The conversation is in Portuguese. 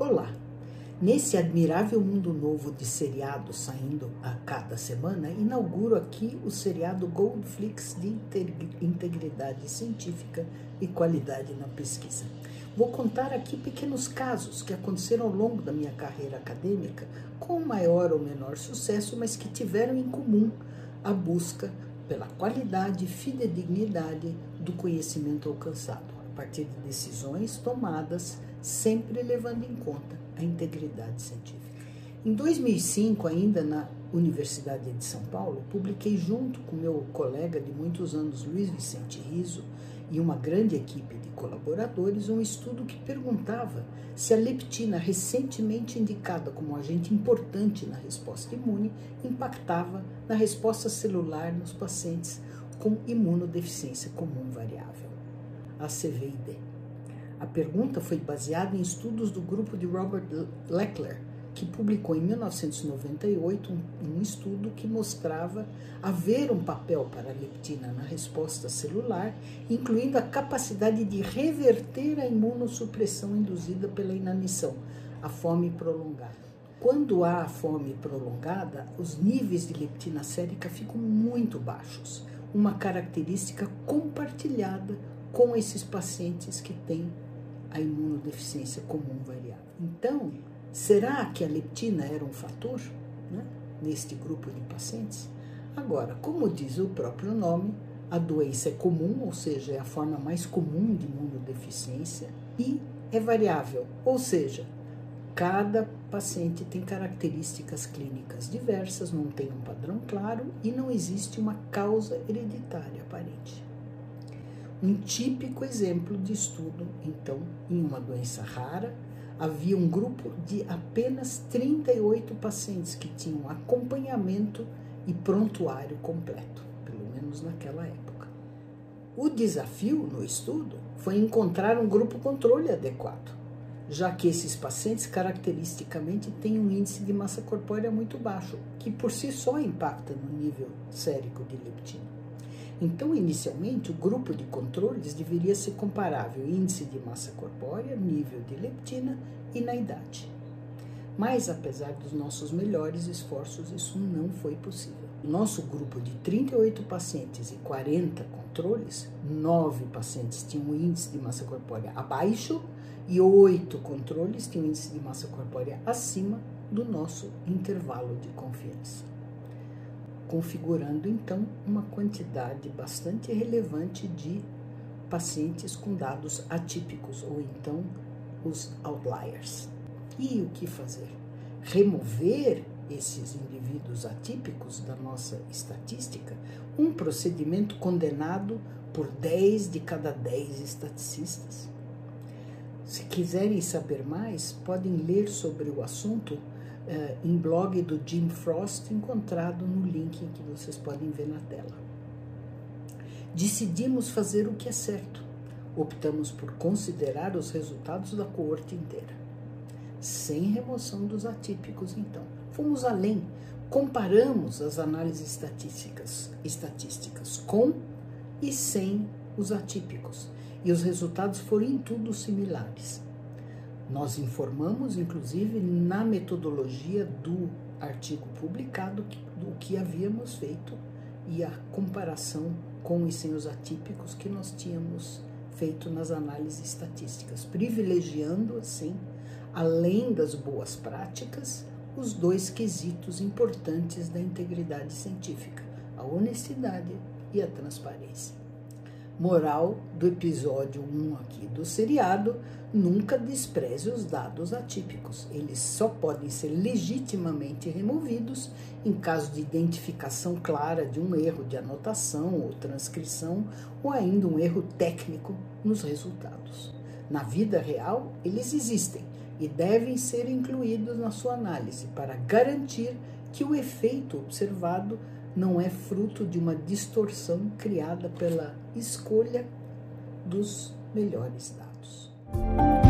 Olá! Nesse admirável mundo novo de seriados saindo a cada semana, inauguro aqui o seriado Goldflix de integridade científica e qualidade na pesquisa. Vou contar aqui pequenos casos que aconteceram ao longo da minha carreira acadêmica, com maior ou menor sucesso, mas que tiveram em comum a busca pela qualidade e fidedignidade do conhecimento alcançado, partir de decisões tomadas sempre levando em conta a integridade científica. Em 2005, ainda na Universidade de São Paulo, publiquei junto com meu colega de muitos anos, Luiz Vicente Riso, e uma grande equipe de colaboradores, um estudo que perguntava se a leptina, recentemente indicada como agente importante na resposta imune, impactava na resposta celular nos pacientes com imunodeficiência comum variável, ACVID. A pergunta foi baseada em estudos do grupo de Robert Leckler, que publicou em 1998 um, um, estudo que mostrava haver um papel para a leptina na resposta celular, incluindo a capacidade de reverter a imunossupressão induzida pela inanição, a fome prolongada. Quando há fome prolongada, os níveis de leptina sérica ficam muito baixos, uma característica compartilhada com esses pacientes que têm a imunodeficiência comum variável. Então, será que a leptina era um fator né, neste grupo de pacientes? Agora, como diz o próprio nome, a doença é comum, ou seja, é a forma mais comum de imunodeficiência, e é variável, ou seja, cada paciente tem características clínicas diversas, não tem um padrão claro e não existe uma causa hereditária aparente. Um típico exemplo de estudo, então, em uma doença rara, havia um grupo de apenas 38 pacientes que tinham acompanhamento e prontuário completo, pelo menos naquela época. O desafio no estudo foi encontrar um grupo controle adequado, já que esses pacientes caracteristicamente têm um índice de massa corpórea muito baixo, que por si só impacta no nível sérico de leptina. Então, inicialmente, o grupo de controles deveria ser comparável índice de massa corpórea, nível de leptina e na idade. Mas, apesar dos nossos melhores esforços, isso não foi possível. Nosso grupo de 38 pacientes e 40 controles, 9 pacientes tinham índice de massa corpórea abaixo e 8 controles tinham índice de massa corpórea acima do nosso intervalo de confiança configurando então uma quantidade bastante relevante de pacientes com dados atípicos ou então os outliers. E o que fazer? Remover esses indivíduos atípicos da nossa estatística, um procedimento condenado por 10 de cada 10 estaticistas. Se quiserem saber mais, podem ler sobre o assunto uh, em blog do Jim Frost, encontrado no link que vocês podem ver na tela. Decidimos fazer o que é certo. Optamos por considerar os resultados da coorte inteira, sem remoção dos atípicos, então. Fomos além, comparamos as análises estatísticas, estatísticas com e sem os atípicos, e os resultados foram em tudo similares. Nós informamos, inclusive, na metodologia do artigo publicado do que havíamos feito e a comparação com os atípicos que nós tínhamos feito nas análises estatísticas, privilegiando, assim, além das boas práticas, os dois quesitos importantes da integridade científica, a honestidade e a transparência moral do episódio 1 aqui do seriado, nunca despreze os dados atípicos. Eles só podem ser legitimamente removidos em caso de identificação clara de um erro de anotação ou transcrição ou ainda um erro técnico nos resultados. Na vida real, eles existem e devem ser incluídos na sua análise para garantir que o efeito observado não é fruto de uma distorção criada pela escolha dos melhores dados.